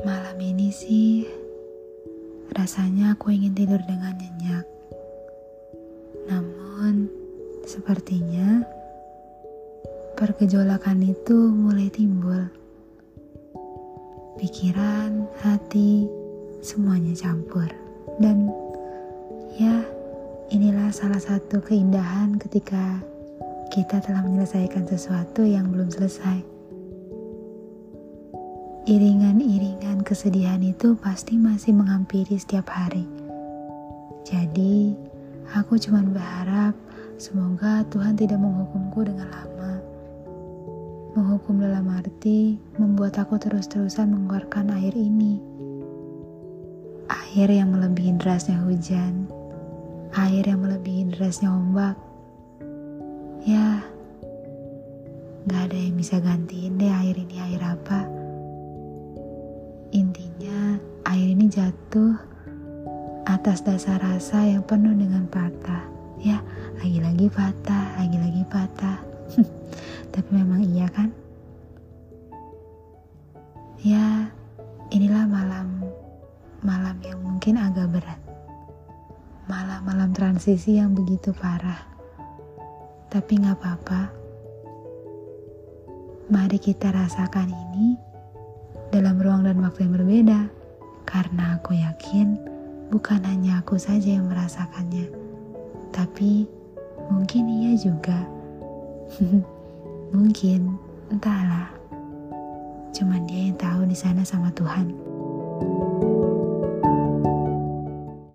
Malam ini sih, rasanya aku ingin tidur dengan nyenyak. Namun, sepertinya pergejolakan itu mulai timbul. Pikiran, hati, semuanya campur. Dan ya, inilah salah satu keindahan ketika kita telah menyelesaikan sesuatu yang belum selesai. Iringan-iringan kesedihan itu pasti masih menghampiri setiap hari. Jadi, aku cuma berharap semoga Tuhan tidak menghukumku dengan lama. Menghukum dalam arti membuat aku terus-terusan mengeluarkan air ini. Air yang melebihi derasnya hujan. Air yang melebihi derasnya ombak. Ya, gak ada yang bisa gantiin deh air ini air apa. Jatuh atas dasar rasa yang penuh dengan patah. Ya, lagi-lagi patah, lagi-lagi patah. Tapi memang iya kan? Ya, inilah malam malam yang mungkin agak berat. Malam-malam transisi yang begitu parah. Tapi nggak apa-apa. Mari kita rasakan ini dalam ruang dan waktu yang berbeda, karena aku yakin bukan hanya aku saja yang merasakannya, tapi mungkin ia juga. mungkin, entahlah. Cuman dia yang tahu di sana sama Tuhan. thank you